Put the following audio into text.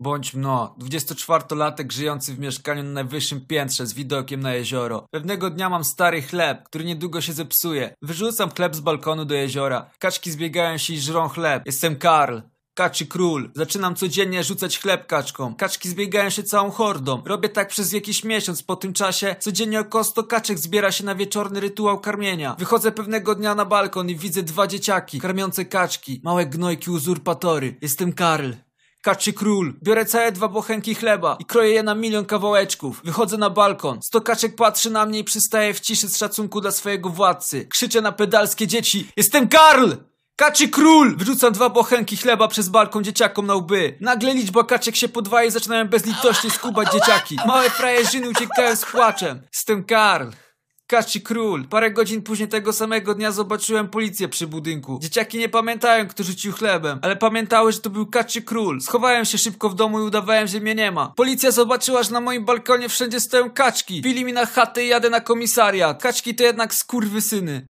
Bądź mno, 24-latek żyjący w mieszkaniu na najwyższym piętrze z widokiem na jezioro. Pewnego dnia mam stary chleb, który niedługo się zepsuje. Wyrzucam chleb z balkonu do jeziora. Kaczki zbiegają się i żrą chleb. Jestem Karl. Kaczy król. Zaczynam codziennie rzucać chleb kaczkom. Kaczki zbiegają się całą hordą. Robię tak przez jakiś miesiąc. Po tym czasie codziennie około 100 kaczek zbiera się na wieczorny rytuał karmienia. Wychodzę pewnego dnia na balkon i widzę dwa dzieciaki karmiące kaczki. Małe gnojki uzurpatory. Jestem Karl. Kaczy król. Biorę całe dwa bochenki chleba i kroję je na milion kawałeczków. Wychodzę na balkon. Sto kaczek patrzy na mnie i przystaje w ciszy z szacunku dla swojego władcy. Krzyczę na pedalskie dzieci. Jestem Karl! Kaczy król! Wyrzucam dwa bochenki chleba przez balkon dzieciakom na łby. Nagle liczba kaczek się podwaja i zaczynają bezlitośnie skubać dzieciaki. Małe frajerzyny uciekają z płaczem. Jestem Karl. Kaczy król. Parę godzin później tego samego dnia zobaczyłem policję przy budynku. Dzieciaki nie pamiętają, kto rzucił chlebem, ale pamiętały, że to był Kaczy król. Schowałem się szybko w domu i udawałem, że mnie nie ma. Policja zobaczyła, że na moim balkonie wszędzie stoją kaczki. Bili mi na chatę i jadę na komisariat. Kaczki to jednak skurwysyny.